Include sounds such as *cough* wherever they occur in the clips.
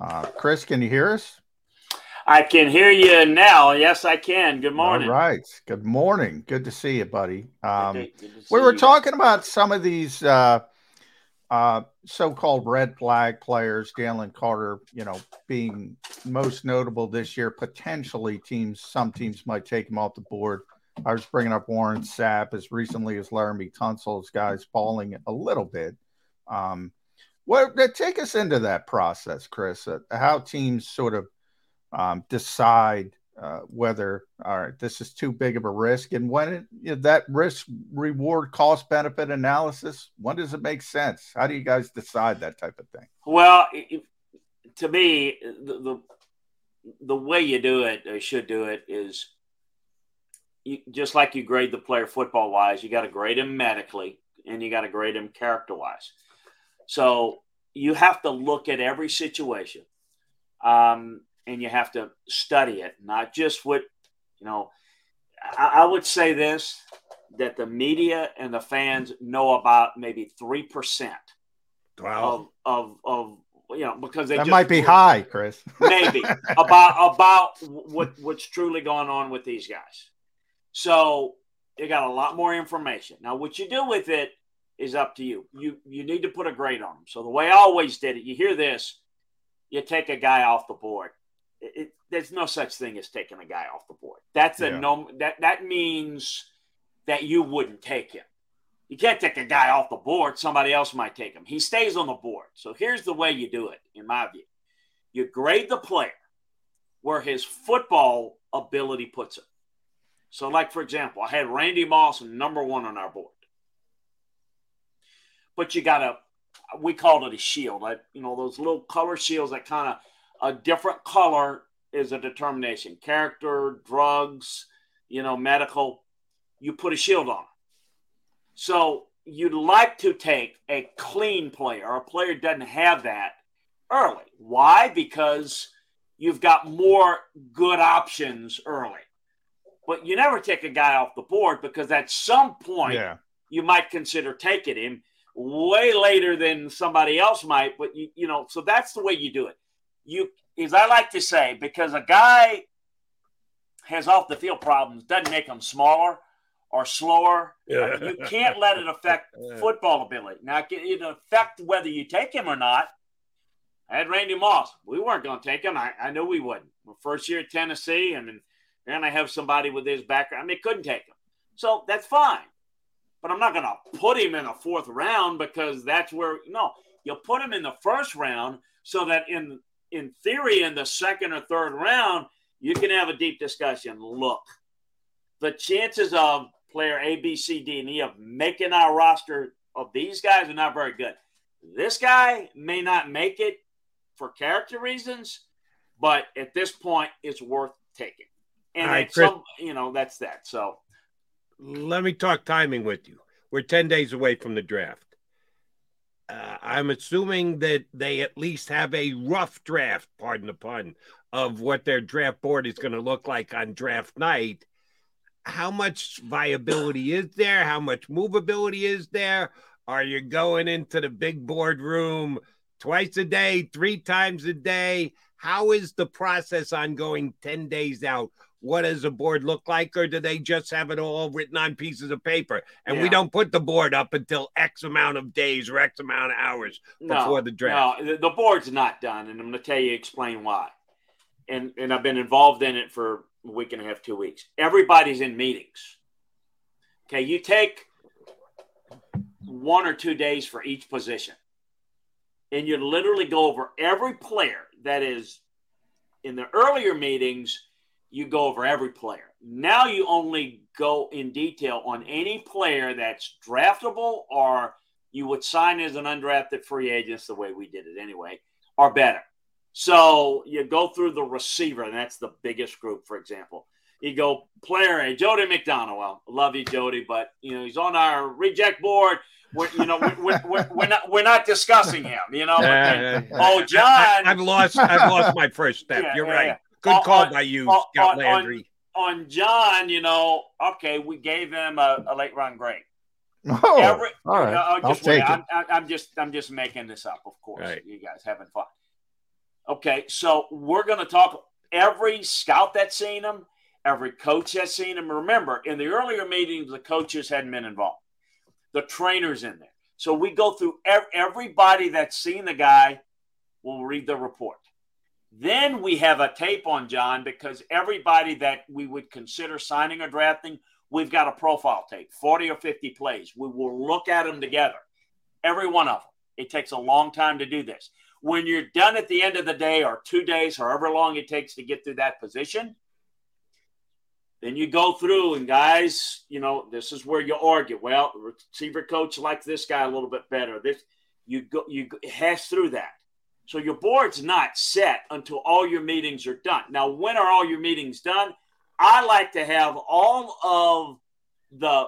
Uh, Chris, can you hear us? I can hear you now. Yes, I can. Good morning. All right. Good morning. Good to see you, buddy. Um, we were talking about some of these uh, uh, so-called red flag players, Jalen Carter, you know, being most notable this year. Potentially, teams, some teams might take him off the board. I was bringing up Warren Sapp as recently as Laremy Tunsil's guys falling a little bit. Um, what take us into that process, Chris? Uh, how teams sort of um, decide uh, whether all right, this is too big of a risk, and when it, you know, that risk reward cost benefit analysis, when does it make sense? How do you guys decide that type of thing? Well, to me, the, the the way you do it, or should do it, is you, just like you grade the player football wise, you got to grade him medically and you got to grade him character wise. So you have to look at every situation um, and you have to study it, not just what, you know, I, I would say this that the media and the fans know about maybe 3% wow. of, of, of you know, because they that might be high, Chris. maybe about about what what's truly going on with these guys. So you got a lot more information. Now, what you do with it is up to you. You you need to put a grade on them. So the way I always did it, you hear this, you take a guy off the board. It, it, there's no such thing as taking a guy off the board. That's a yeah. no. That that means that you wouldn't take him. You can't take a guy off the board. Somebody else might take him. He stays on the board. So here's the way you do it, in my view. You grade the player where his football ability puts him. So, like for example, I had Randy Moss number one on our board, but you got a we called it a shield. Like you know those little color shields that kind of a different color is a determination. Character, drugs, you know, medical. You put a shield on. So you'd like to take a clean player. A player doesn't have that early. Why? Because you've got more good options early but you never take a guy off the board because at some point yeah. you might consider taking him way later than somebody else might. But you, you know, so that's the way you do it. You, as I like to say, because a guy has off the field problems doesn't make him smaller or slower. Yeah. you can't let it affect *laughs* football ability. Now, it affect whether you take him or not. I had Randy Moss. We weren't going to take him. I, I knew we wouldn't. First year at Tennessee, and then I have somebody with his background. I mean, couldn't take him. So that's fine. But I'm not going to put him in the fourth round because that's where, no, you put him in the first round so that in in theory, in the second or third round, you can have a deep discussion. Look, the chances of player A, B, C, D, and E of making our roster of these guys are not very good. This guy may not make it for character reasons, but at this point, it's worth taking. And right, Chris, some, you know, that's that. So let me talk timing with you. We're 10 days away from the draft. Uh, I'm assuming that they at least have a rough draft, pardon the pun, of what their draft board is going to look like on draft night. How much viability is there? How much movability is there? Are you going into the big board room twice a day, three times a day? How is the process ongoing 10 days out? What does the board look like, or do they just have it all written on pieces of paper? And yeah. we don't put the board up until X amount of days or X amount of hours before no, the draft. No, the board's not done, and I'm going to tell you, explain why. And and I've been involved in it for a week and a half, two weeks. Everybody's in meetings. Okay, you take one or two days for each position, and you literally go over every player that is in the earlier meetings you go over every player. Now you only go in detail on any player that's draftable or you would sign as an undrafted free agent, the way we did it anyway, or better. So you go through the receiver, and that's the biggest group, for example. You go player A, Jody McDonald. Well, love you, Jody, but you know he's on our reject board. We're, you know, we're, we're, we're, not we're not discussing him. You know, uh, oh John, I, have lost I've lost my first step. Yeah, You're yeah, right. Yeah. Good call on, by you, on, Scott Landry. On, on, John, you know, okay, we gave him a, a late round grade. Oh, Every, all right. Uh, just I'll take it. I'm, I'm, just I'm just making this up, of course. Right. You guys having fun. Okay, so we're going to talk every scout that's seen him, every coach that's seen him. Remember, in the earlier meetings, the coaches hadn't been involved, the trainers in there. So we go through everybody that's seen the guy will read the report. Then we have a tape on John because everybody that we would consider signing or drafting, we've got a profile tape, 40 or 50 plays. We will look at them together, every one of them. It takes a long time to do this. When you're done at the end of the day or two days, however long it takes to get through that position, then you go through and guys, you know, this is where you argue. Well, receiver coach likes this guy a little bit better. This you go you hash through that. So your board's not set until all your meetings are done. Now, when are all your meetings done? I like to have all of the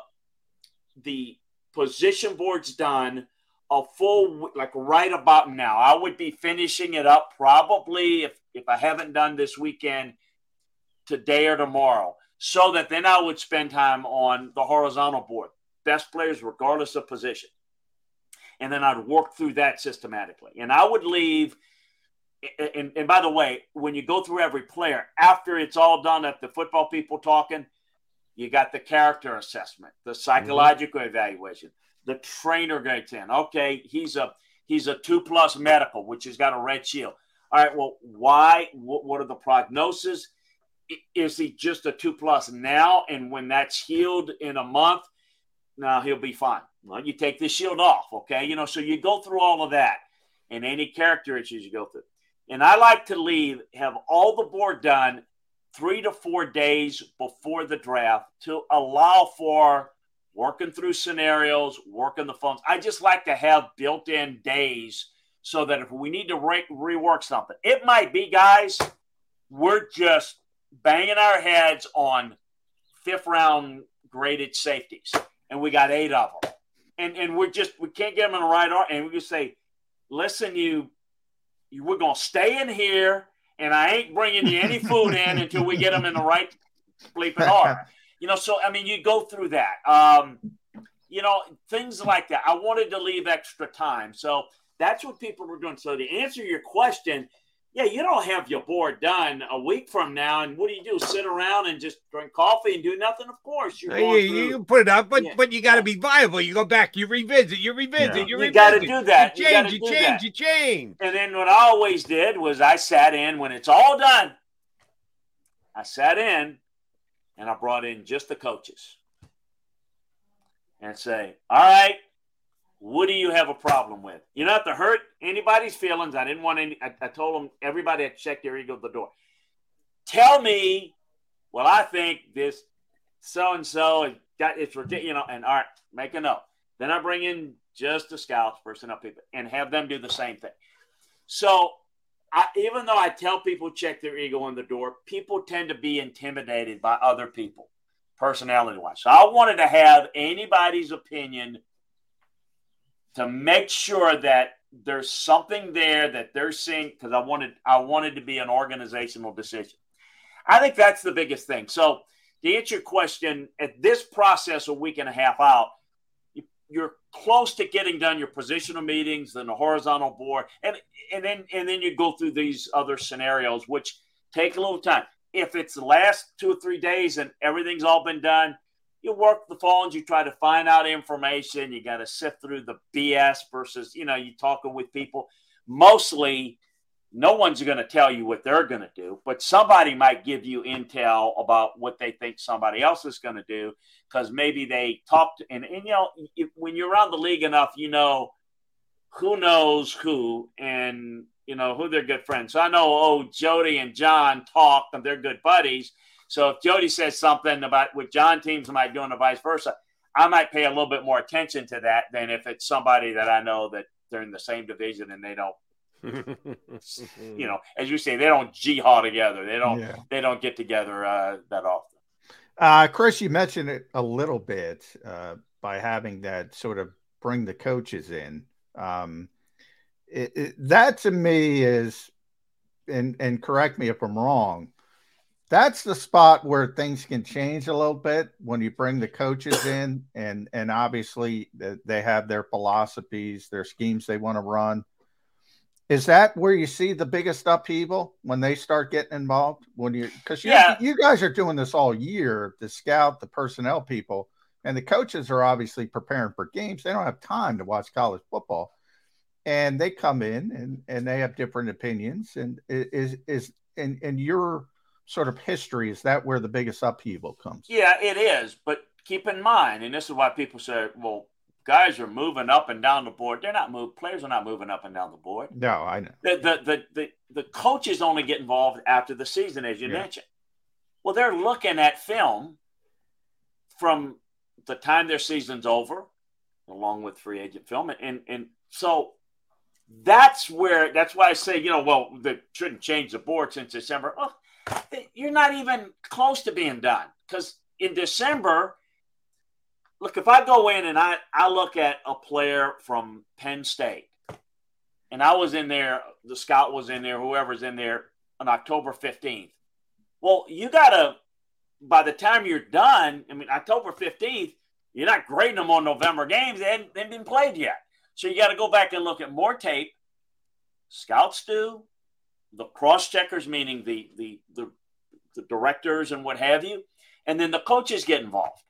the position boards done a full like right about now. I would be finishing it up probably if if I haven't done this weekend today or tomorrow, so that then I would spend time on the horizontal board, best players regardless of position and then I'd work through that systematically. And I would leave. And, and by the way, when you go through every player, after it's all done at the football people talking, you got the character assessment, the psychological mm-hmm. evaluation, the trainer gets in. Okay, he's a he's a two plus medical, which has got a red shield. All right, well, why? What, what are the prognosis? Is he just a two plus now? And when that's healed in a month, now he'll be fine. Well, you take the shield off, okay? You know, so you go through all of that and any character issues you go through. And I like to leave, have all the board done three to four days before the draft to allow for working through scenarios, working the phones. I just like to have built in days so that if we need to re- rework something, it might be, guys, we're just banging our heads on fifth round graded safeties, and we got eight of them and and we're just we can't get them in the right order, and we just say, listen, you, you we're gonna stay in here, and I ain't bringing you any food in until we get them in the right bleeping order. *laughs* You know, so I mean, you go through that. Um, you know, things like that. I wanted to leave extra time, so that's what people were doing. So to answer your question, yeah, you don't have your board done a week from now, and what do you do? Sit around and just drink coffee and do nothing? Of course, you're you, you put it up, but yeah. but you got to be viable. You go back, you revisit, you revisit, yeah. you, you got to do that. You change, you, you change, that. you change. And then what I always did was I sat in when it's all done. I sat in, and I brought in just the coaches, and say, "All right, what do you have a problem with? You don't have to hurt anybody's feelings. I didn't want any. I, I told them everybody had checked their ego at the door. Tell me, well, I think this so and so got it's ridiculous, you know. And all right, make a note. Then I bring in just the scouts, personnel people, and have them do the same thing. So, I, even though I tell people check their ego in the door, people tend to be intimidated by other people, personality wise. So I wanted to have anybody's opinion to make sure that there's something there that they're seeing because I wanted I wanted to be an organizational decision. I think that's the biggest thing. So to answer your question, at this process a week and a half out, you're close to getting done your positional meetings, then the horizontal board, and and then and then you go through these other scenarios, which take a little time. If it's the last two or three days and everything's all been done, you work the phones, you try to find out information, you got to sift through the BS versus, you know, you talking with people. Mostly, no one's going to tell you what they're going to do, but somebody might give you intel about what they think somebody else is going to do because maybe they talked. And, and, you know, if, when you're around the league enough, you know who knows who and, you know, who they're good friends. So I know, oh, Jody and John talked and they're good buddies so if Jody says something about what John teams might do and vice versa, I might pay a little bit more attention to that than if it's somebody that I know that they're in the same division and they don't *laughs* you know, as you say, they don't jihad together. They don't yeah. they don't get together uh, that often. Uh, Chris, you mentioned it a little bit uh, by having that sort of bring the coaches in. Um, it, it, that to me is, and and correct me if I'm wrong, that's the spot where things can change a little bit when you bring the coaches *coughs* in and and obviously they have their philosophies their schemes they want to run Is that where you see the biggest upheaval when they start getting involved? When you because yeah. you guys are doing this all year, the scout, the personnel people, and the coaches are obviously preparing for games. They don't have time to watch college football. And they come in and, and they have different opinions. And is is and and your sort of history, is that where the biggest upheaval comes? Yeah, it is. But keep in mind, and this is why people say, well, guys are moving up and down the board. They're not moving. Players are not moving up and down the board. No, I know. The the the the, the coaches only get involved after the season, as you yeah. mentioned. Well, they're looking at film from the time their season's over, along with free agent film, and and so that's where that's why I say you know well they shouldn't change the board since December. Oh, you're not even close to being done because in December look, if I go in and I, I look at a player from Penn State, and I was in there, the scout was in there, whoever's in there on October 15th. Well, you got to, by the time you're done, I mean, October 15th, you're not grading them on November games. They hadn't, they hadn't been played yet. So you got to go back and look at more tape. Scouts do, the cross checkers, meaning the, the, the, the directors and what have you, and then the coaches get involved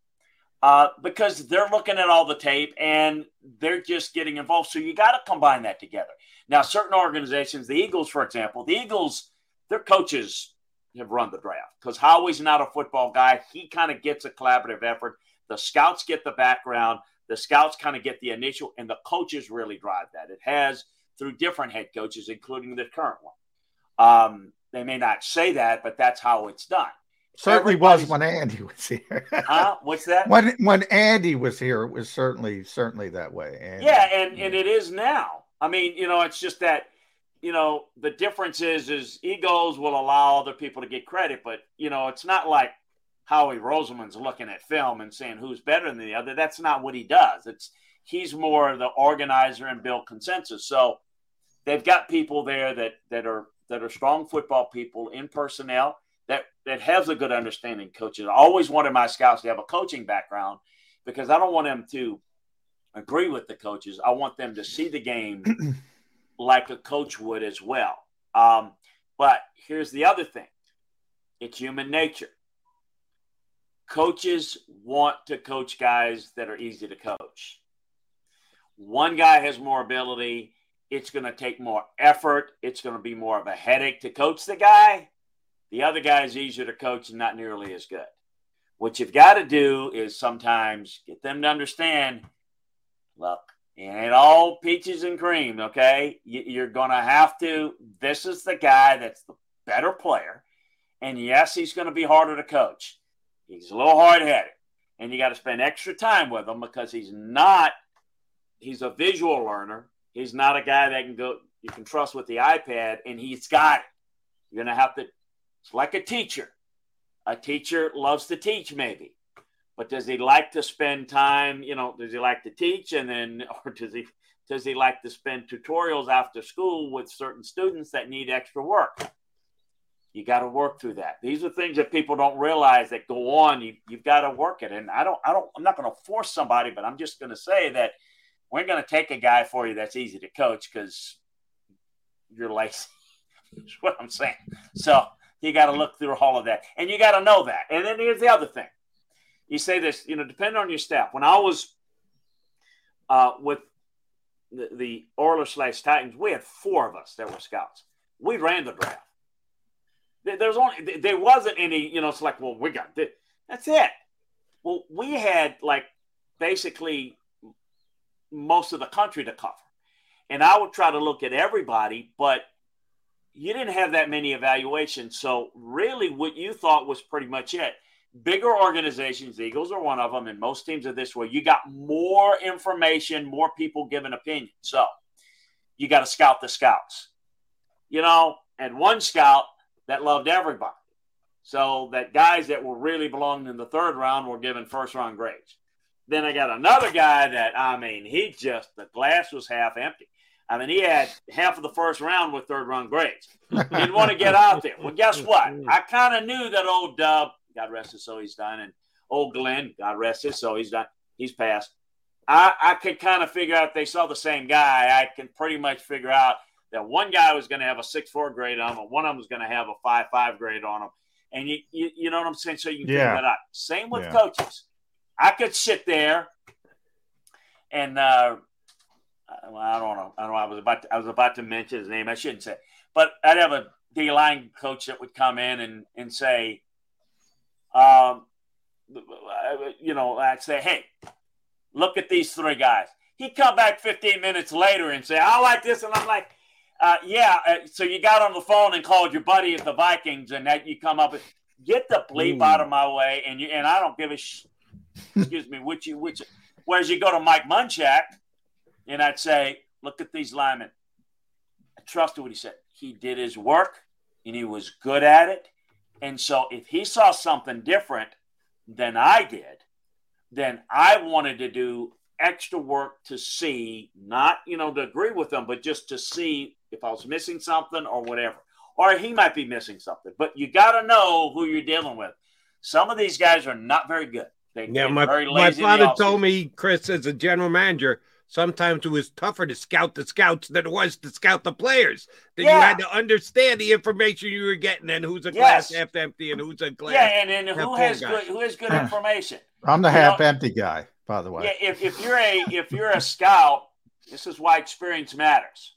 uh, because they're looking at all the tape and they're just getting involved. So you got to combine that together. Now, certain organizations, the Eagles, for example, the Eagles, their coaches have run the draft because Howie's not a football guy. He kind of gets a collaborative effort. The scouts get the background. The scouts kind of get the initial, and the coaches really drive that. It has through different head coaches, including the current one. Um, they may not say that, but that's how it's done. Certainly was when Andy was here. *laughs* huh? What's that? When when Andy was here, it was certainly certainly that way. Andy, yeah, and and it is now. I mean, you know, it's just that you know the difference is is egos will allow other people to get credit, but you know, it's not like Howie Roseman's looking at film and saying who's better than the other. That's not what he does. It's he's more the organizer and build consensus. So they've got people there that that are that are strong football people in personnel that that has a good understanding coaches. I always wanted my scouts to have a coaching background because I don't want them to agree with the coaches. I want them to see the game *clears throat* like a coach would as well. Um, but here's the other thing it's human nature. Coaches want to coach guys that are easy to coach. One guy has more ability. It's going to take more effort. It's going to be more of a headache to coach the guy. The other guy is easier to coach and not nearly as good. What you've got to do is sometimes get them to understand look, it ain't all peaches and cream, okay? You're going to have to, this is the guy that's the better player. And yes, he's going to be harder to coach. He's a little hard headed. And you got to spend extra time with him because he's not, he's a visual learner. He's not a guy that can go, you can trust with the iPad, and he's got it. You're to have to it's like a teacher. A teacher loves to teach, maybe, but does he like to spend time? You know, does he like to teach, and then, *laughs* or does he does he like to spend tutorials after school with certain students that need extra work? You got to work through that. These are things that people don't realize that go on. You, you've got to work it. And I don't, I don't, I'm not going to force somebody, but I'm just going to say that we're going to take a guy for you that's easy to coach because you're lazy. *laughs* That's what I'm saying. So you got to look through all of that, and you got to know that. And then here's the other thing: you say this, you know, depending on your staff. When I was uh, with the, the Oilers slash Titans, we had four of us that were scouts. We ran the draft. There's only there wasn't any, you know. It's like, well, we got this. That's it. Well, we had like basically most of the country to cover, and I would try to look at everybody, but you didn't have that many evaluations. So, really, what you thought was pretty much it. Bigger organizations, Eagles are one of them, and most teams are this way. You got more information, more people giving opinions. So, you got to scout the scouts, you know, and one scout that loved everybody. So, that guys that were really belonging in the third round were given first round grades. Then I got another guy that, I mean, he just, the glass was half empty. I mean, he had half of the first round with third round grades. He didn't want to get out there. Well, guess what? I kind of knew that old Dub, God rest his soul, he's done, and old Glenn, God rest his soul, he's done, he's passed. I, I could kind of figure out if they saw the same guy. I can pretty much figure out that one guy was going to have a six four grade on him, and one of them was going to have a five five grade on him. And you, you, you know what I'm saying? So you can yeah. figure that out. Same with yeah. coaches. I could sit there and uh, I don't know. I don't know. I was about to, I was about to mention his name. I shouldn't say, but I'd have a D line coach that would come in and and say, um, you know, I'd say, hey, look at these three guys. He'd come back 15 minutes later and say, I like this, and I'm like. Uh, yeah, uh, so you got on the phone and called your buddy at the Vikings, and that you come up with get the bleep Ooh. out of my way, and you and I don't give a sh- excuse me, which you which whereas you go to Mike Munchak, and I'd say, look at these linemen. I trusted what he said. He did his work, and he was good at it, and so if he saw something different than I did, then I wanted to do extra work to see, not you know to agree with them, but just to see if I was missing something or whatever. Or he might be missing something. But you got to know who you're dealing with. Some of these guys are not very good. They yeah, my, my father told me, Chris, as a general manager, sometimes it was tougher to scout the scouts than it was to scout the players. That yeah. you had to understand the information you were getting and who's a yes. glass half empty and who's a glass. Yeah, and, and who has good who has good *clears throat* information. I'm the half empty guy, by the way. Yeah, if, if you're a if you're a scout, this is why experience matters.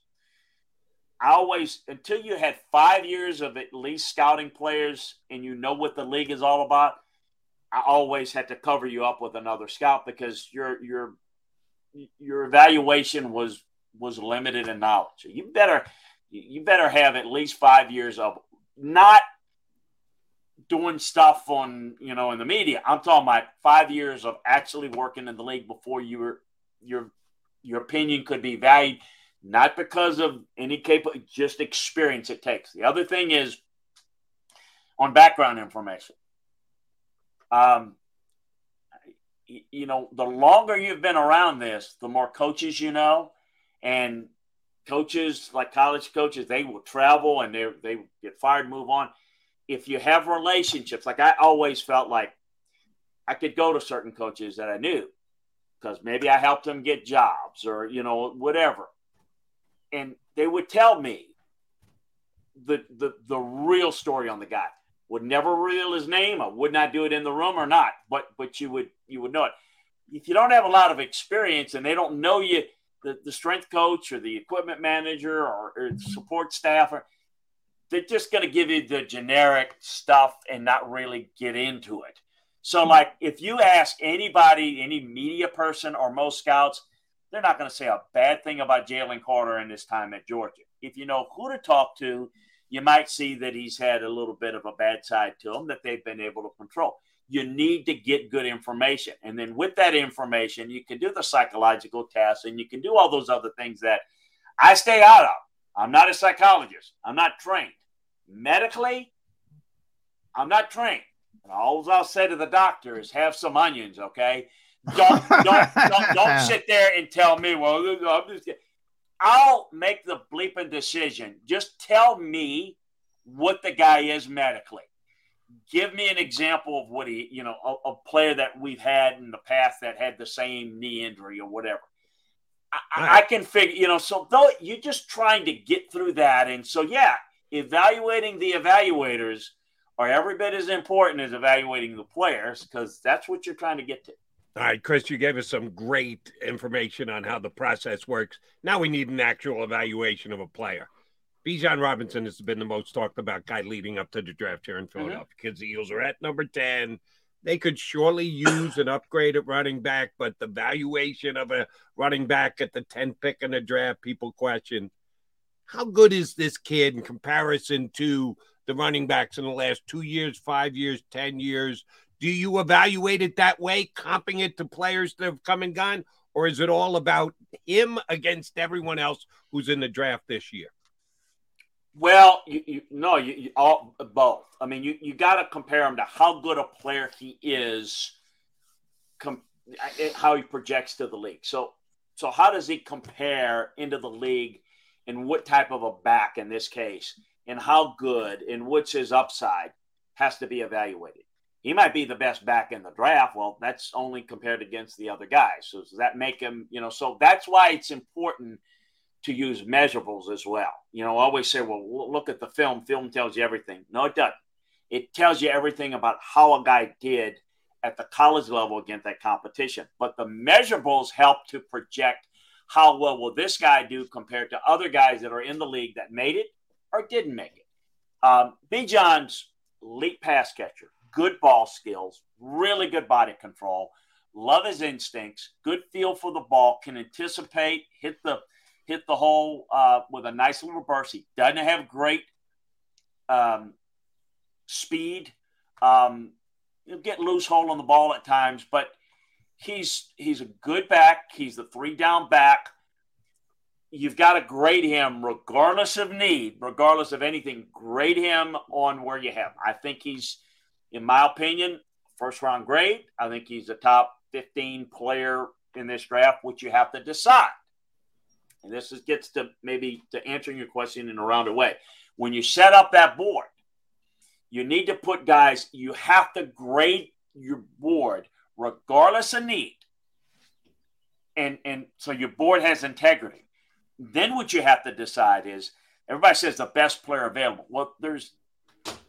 I always, until you had five years of at least scouting players and you know what the league is all about, I always had to cover you up with another scout because your your your evaluation was was limited in knowledge. You better you better have at least five years of not doing stuff on you know in the media. I'm talking about five years of actually working in the league before you were your your opinion could be valued not because of any capable, just experience it takes. The other thing is on background information. Um, you know, the longer you've been around this, the more coaches you know, and coaches like college coaches, they will travel and they they get fired, move on. If you have relationships, like I always felt like I could go to certain coaches that I knew because maybe I helped them get jobs or you know whatever and they would tell me the the the real story on the guy. Would never reveal his name. I would not do it in the room or not, but but you would you would know it. If you don't have a lot of experience and they don't know you, the, the strength coach or the equipment manager or, or support staff, or, they're just going to give you the generic stuff and not really get into it. So, hmm. like, if you ask anybody, any media person or most scouts, they're not going to say a bad thing about Jalen Carter in this time at Georgia. If you know who to talk to, you might see that he's had a little bit of a bad side to him that they've been able to control. You need to get good information. And then with that information, you can do the psychological tests and you can do all those other things that I stay out of. I'm not a psychologist, I'm not trained. Medically, I'm not trained. And all I'll say to the doctor is have some onions, okay? Don't don't, don't, don't *laughs* sit there and tell me, well, I'm just kidding. I'll make the bleeping decision. Just tell me what the guy is medically. Give me an example of what he, you know, a, a player that we've had in the past that had the same knee injury or whatever. I, right. I can figure, you know, so though you're just trying to get through that. And so, yeah, evaluating the evaluators are every bit as important as evaluating the players because that's what you're trying to get to. All right, Chris, you gave us some great information on how the process works. Now we need an actual evaluation of a player. Bijan Robinson has been the most talked about guy leading up to the draft here in mm-hmm. Philadelphia mm-hmm. because the Eagles are at number 10. They could surely use an upgrade at running back, but the valuation of a running back at the 10th pick in the draft, people question how good is this kid in comparison to the running backs in the last two years, five years, 10 years? Do you evaluate it that way, comping it to players that have come and gone, or is it all about him against everyone else who's in the draft this year? Well, you, you no, you, you, all both. I mean, you you got to compare him to how good a player he is, com, how he projects to the league. So, so how does he compare into the league, and what type of a back in this case, and how good, and what's his upside, has to be evaluated he might be the best back in the draft. Well, that's only compared against the other guys. So does that make him, you know, so that's why it's important to use measurables as well. You know, I always say, well, look at the film. Film tells you everything. No, it doesn't. It tells you everything about how a guy did at the college level against that competition. But the measurables help to project how well will this guy do compared to other guys that are in the league that made it or didn't make it. Um, John's elite pass catcher, good ball skills, really good body control, love his instincts, good feel for the ball, can anticipate, hit the hit the hole uh, with a nice little burst. He doesn't have great um, speed. Um, he'll get loose hold on the ball at times, but he's he's a good back. He's the three down back. You've got to grade him regardless of need, regardless of anything. Grade him on where you have. I think he's, in my opinion, first round grade. I think he's a top 15 player in this draft, which you have to decide. And this is, gets to maybe to answering your question in a rounded way. When you set up that board, you need to put guys, you have to grade your board regardless of need. And, and so your board has integrity. Then what you have to decide is everybody says the best player available. Well, there's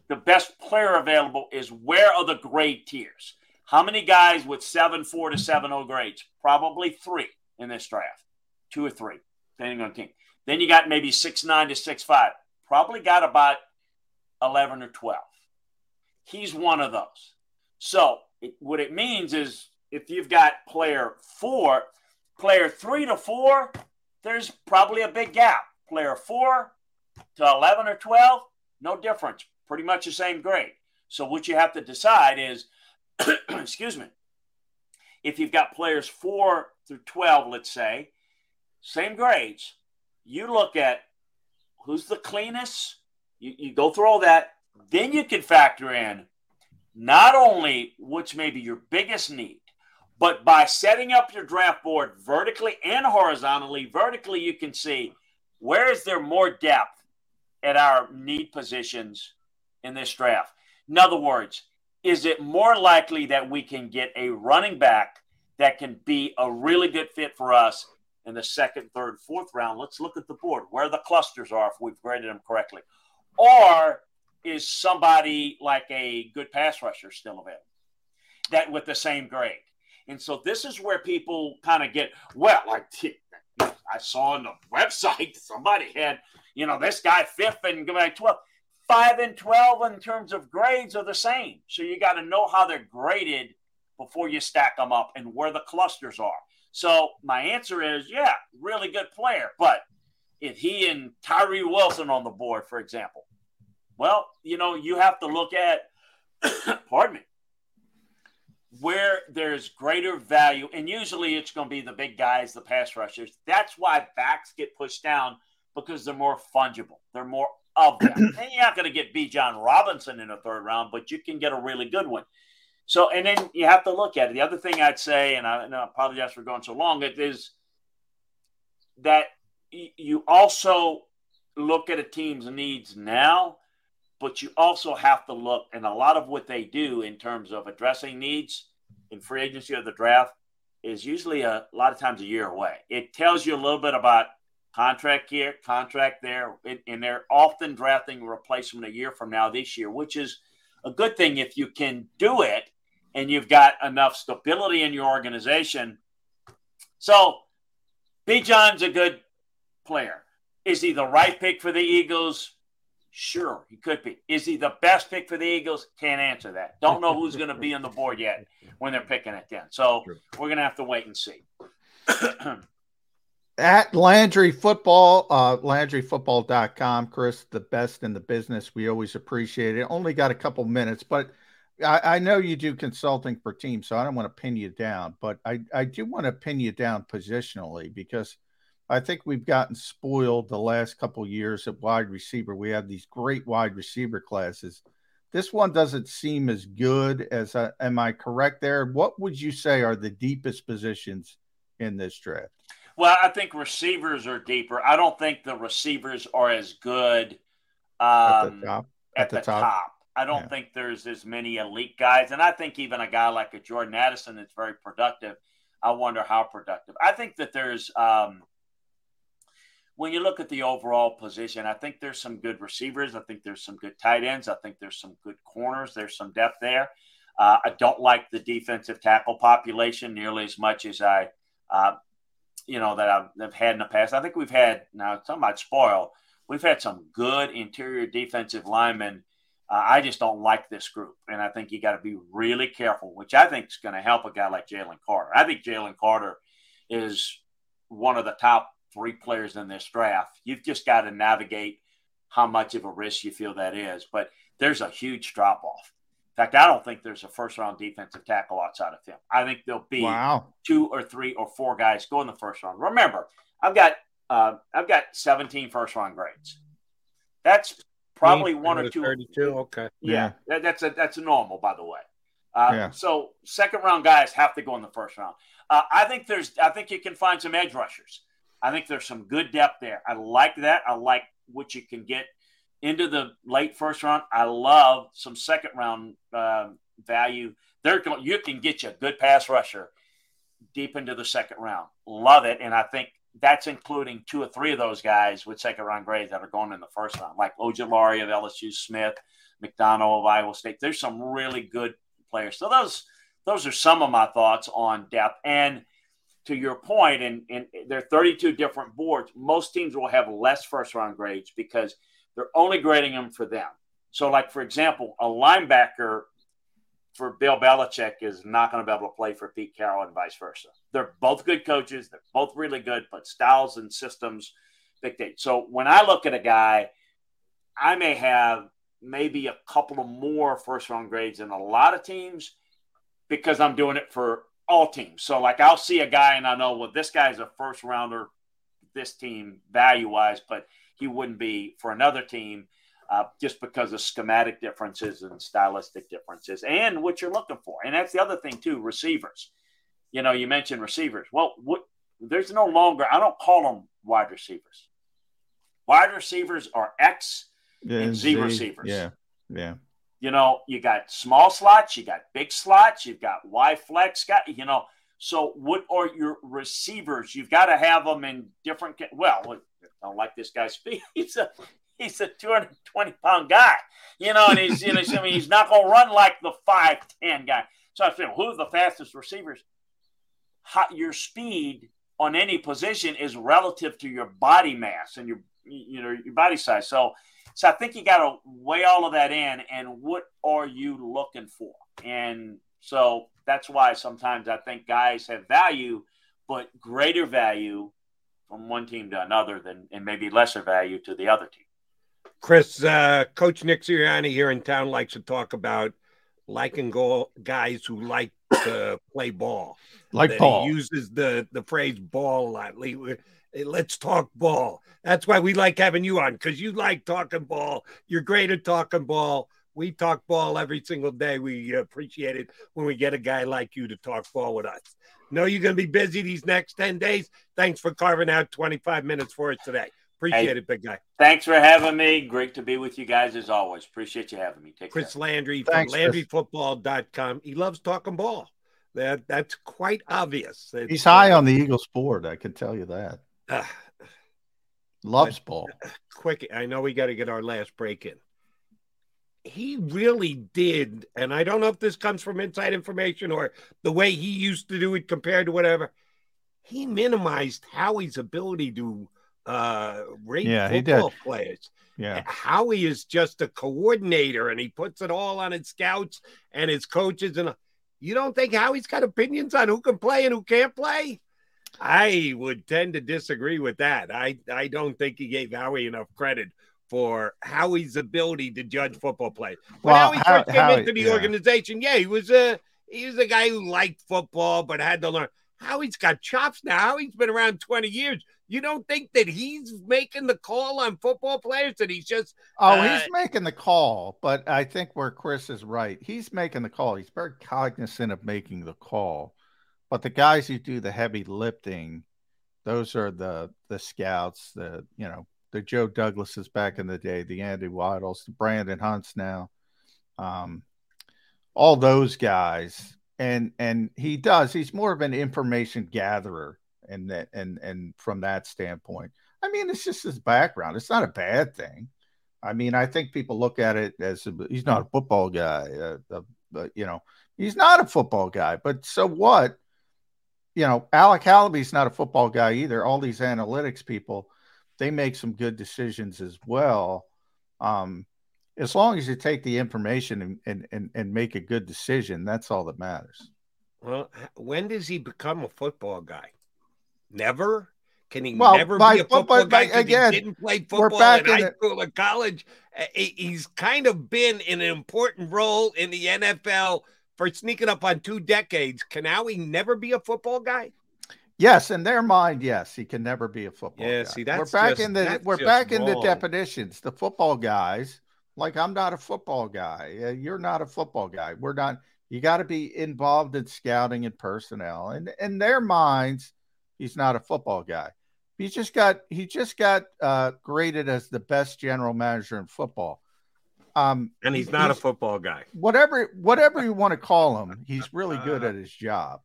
the best player available is where are the grade tiers? How many guys with 7 4 to seven zero grades? Probably three in this draft, two or three, depending on the team. Then you got maybe 6 9 to 6 5. Probably got about 11 or 12. He's one of those. So it, what it means is if you've got player four, player three to four, there's probably a big gap. Player four to 11 or 12, no difference. Pretty much the same grade. So what you have to decide is, *clears throat* excuse me, if you've got players four through 12, let's say, same grades, you look at who's the cleanest, you, you go through all that, then you can factor in not only which may be your biggest need, but by setting up your draft board vertically and horizontally, vertically, you can see where is there more depth at our need positions in this draft. In other words, is it more likely that we can get a running back that can be a really good fit for us in the second, third, fourth round? Let's look at the board where the clusters are if we've graded them correctly. Or is somebody like a good pass rusher still available that with the same grade? And so this is where people kind of get well. Like I saw on the *laughs* website, somebody had you know this guy fifth and like twelve. Five and twelve in terms of grades are the same. So you got to know how they're graded before you stack them up and where the clusters are. So my answer is, yeah, really good player. But if he and Tyree Wilson on the board, for example, well, you know, you have to look at, *coughs* pardon me, where there's greater value. And usually it's going to be the big guys, the pass rushers. That's why backs get pushed down because they're more fungible. They're more of them. *clears throat* and you're not going to get Bijan Robinson in the third round, but you can get a really good one. So, and then you have to look at it. The other thing I'd say, and I, and I apologize for going so long, it is that you also look at a team's needs now but you also have to look, and a lot of what they do in terms of addressing needs in free agency or the draft is usually a, a lot of times a year away. It tells you a little bit about contract here, contract there, and they're often drafting a replacement a year from now this year, which is a good thing if you can do it and you've got enough stability in your organization. So, Bijan's a good player. Is he the right pick for the Eagles? Sure, he could be. Is he the best pick for the Eagles? Can't answer that. Don't know who's going to be on the board yet when they're picking it then. So we're going to have to wait and see. *clears throat* At Landry Football, uh, LandryFootball.com, Chris, the best in the business. We always appreciate it. Only got a couple minutes, but I, I know you do consulting for teams, so I don't want to pin you down, but I, I do want to pin you down positionally because – I think we've gotten spoiled the last couple years at wide receiver. We have these great wide receiver classes. This one doesn't seem as good as. Uh, am I correct there? What would you say are the deepest positions in this draft? Well, I think receivers are deeper. I don't think the receivers are as good um, at the um, top. At, at the, the top. top. I don't yeah. think there's as many elite guys, and I think even a guy like a Jordan Addison that's very productive. I wonder how productive. I think that there's um, when you look at the overall position, I think there's some good receivers. I think there's some good tight ends. I think there's some good corners. There's some depth there. Uh, I don't like the defensive tackle population nearly as much as I, uh, you know, that I've, I've, had in the past. I think we've had now. Some might spoil. We've had some good interior defensive linemen. Uh, I just don't like this group, and I think you got to be really careful, which I think is going to help a guy like Jalen Carter. I think Jalen Carter is one of the top three players in this draft. You've just got to navigate how much of a risk you feel that is. But there's a huge drop off. In fact, I don't think there's a first round defensive tackle outside of him. I think there'll be wow. two or three or four guys go in the first round. Remember, I've got uh, I've got 17 first round grades. That's probably one or two. 32. Okay. Yeah, yeah. That's a that's a normal, by the way. Uh, yeah. So second round guys have to go in the first round. Uh, I think there's I think you can find some edge rushers. I think there's some good depth there. I like that. I like what you can get into the late first round. I love some second round uh, value. There, you can get you a good pass rusher deep into the second round. Love it, and I think that's including two or three of those guys with second round grades that are going in the first round, like Ojulari of LSU, Smith, McDonald of Iowa State. There's some really good players. So those those are some of my thoughts on depth and to your point, and, and there are 32 different boards, most teams will have less first round grades because they're only grading them for them. So, like, for example, a linebacker for Bill Belichick is not going to be able to play for Pete Carroll and vice versa. They're both good coaches. They're both really good, but styles and systems dictate. So, when I look at a guy, I may have maybe a couple of more first round grades than a lot of teams because I'm doing it for all teams. So like I'll see a guy and I know well this guy's a first rounder, this team value wise, but he wouldn't be for another team. Uh, just because of schematic differences and stylistic differences and what you're looking for. And that's the other thing too, receivers. You know, you mentioned receivers. Well, what, there's no longer, I don't call them wide receivers. Wide receivers are X yeah, and Z, Z receivers. Yeah. Yeah. You know, you got small slots, you got big slots, you've got Y flex, got you know. So what are your receivers? You've got to have them in different. Well, I don't like this guy's *laughs* speed. He's a he's a 220 pound guy, you know, and he's you know, I mean, he's not going to run like the five ten guy. So I feel who's the fastest receivers? How, your speed on any position is relative to your body mass and your you know your body size. So so I think you got to weigh all of that in and what are you looking for? And so that's why sometimes I think guys have value, but greater value from one team to another than and maybe lesser value to the other team. Chris, uh, Coach Nick Sirianni here in town likes to talk about liking goal guys who like to *coughs* play ball. Like ball. He uses the the phrase ball a lot. Let's talk ball. That's why we like having you on because you like talking ball. You're great at talking ball. We talk ball every single day. We appreciate it when we get a guy like you to talk ball with us. Know you're going to be busy these next 10 days. Thanks for carving out 25 minutes for us today. Appreciate hey, it, big guy. Thanks for having me. Great to be with you guys as always. Appreciate you having me. Take Chris care. Landry from LandryFootball.com. He loves talking ball. That that's quite obvious. It's, He's high on the Eagles board. I can tell you that. Uh, Loves ball. Quick, I know we got to get our last break in. He really did, and I don't know if this comes from inside information or the way he used to do it compared to whatever. He minimized Howie's ability to uh, rate yeah, football players. Yeah. Howie is just a coordinator and he puts it all on his scouts and his coaches. And you don't think Howie's got opinions on who can play and who can't play? I would tend to disagree with that. I, I don't think he gave Howie enough credit for Howie's ability to judge football play. When well, Howie first came Howie, into the yeah. organization, yeah, he was a he was a guy who liked football but had to learn. Howie's got chops now. Howie's been around 20 years. You don't think that he's making the call on football players that he's just Oh, uh, he's making the call, but I think where Chris is right. He's making the call. He's very cognizant of making the call. But the guys who do the heavy lifting, those are the the scouts, the you know, the Joe Douglases back in the day, the Andy Weidls, the Brandon Hunts now, um, all those guys. And and he does. He's more of an information gatherer, and that and and from that standpoint, I mean, it's just his background. It's not a bad thing. I mean, I think people look at it as a, he's not a football guy. Uh, uh, you know, he's not a football guy. But so what? You know, Alec Halaby's not a football guy either. All these analytics people, they make some good decisions as well. Um, as long as you take the information and, and, and, and make a good decision, that's all that matters. Well, when does he become a football guy? Never. Can he well, never be a football guy? Again, he didn't play football in high school or college. He's kind of been in an important role in the NFL for sneaking up on two decades. Can Howie never be a football guy? Yes, in their mind, yes, he can never be a football. Yeah, guy. see, that's we're back just, in the we're back wrong. in the definitions. The football guys, like I'm not a football guy. Uh, you're not a football guy. We're not. You got to be involved in scouting and personnel, and in their minds, he's not a football guy. He just got he just got uh, graded as the best general manager in football. Um, and he's not he's, a football guy. Whatever whatever you want to call him, he's really good at his job.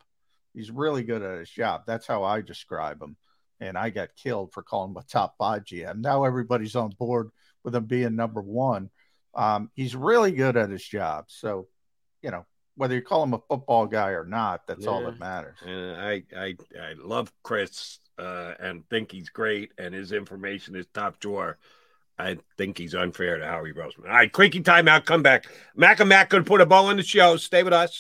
He's really good at his job. That's how I describe him. And I got killed for calling him a top five GM. Now everybody's on board with him being number one. Um, he's really good at his job. So, you know, whether you call him a football guy or not, that's yeah. all that matters. And I, I, I love Chris uh, and think he's great, and his information is top drawer. I think he's unfair to Howie Roseman. All right, quickie timeout. Come back. Mac and Mac going to put a bow on the show. Stay with us.